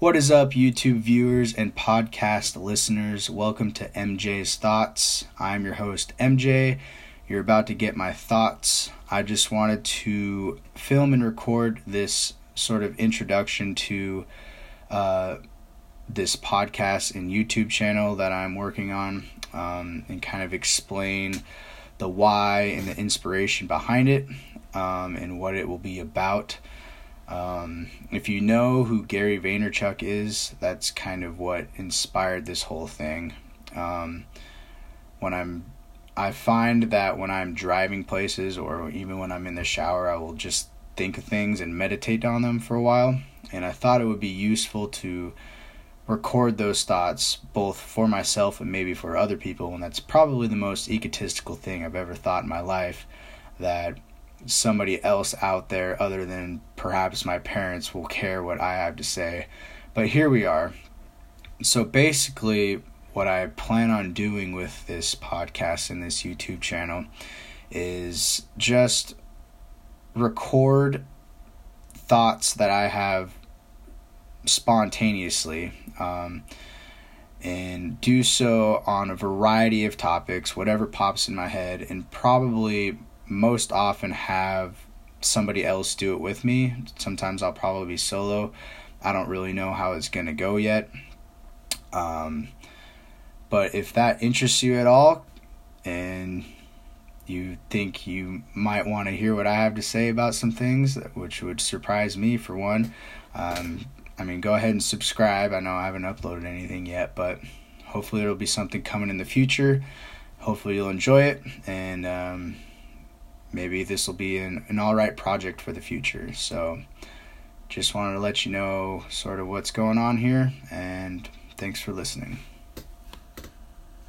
What is up, YouTube viewers and podcast listeners? Welcome to MJ's Thoughts. I'm your host, MJ. You're about to get my thoughts. I just wanted to film and record this sort of introduction to uh, this podcast and YouTube channel that I'm working on um, and kind of explain the why and the inspiration behind it um, and what it will be about. Um, if you know who Gary Vaynerchuk is, that's kind of what inspired this whole thing. Um, when I'm, I find that when I'm driving places or even when I'm in the shower, I will just think of things and meditate on them for a while. And I thought it would be useful to record those thoughts both for myself and maybe for other people. And that's probably the most egotistical thing I've ever thought in my life that somebody else out there other than perhaps my parents will care what I have to say. But here we are. So basically, what I plan on doing with this podcast and this YouTube channel is just record thoughts that I have spontaneously um, and do so on a variety of topics, whatever pops in my head, and probably most often have somebody else do it with me. Sometimes I'll probably be solo. I don't really know how it's going to go yet. Um, but if that interests you at all and you think you might want to hear what I have to say about some things, which would surprise me for one, um, I mean, go ahead and subscribe. I know I haven't uploaded anything yet, but hopefully it'll be something coming in the future. Hopefully you'll enjoy it and, um, maybe this will be an, an all right project for the future. So, just wanted to let you know sort of what's going on here, and thanks for listening.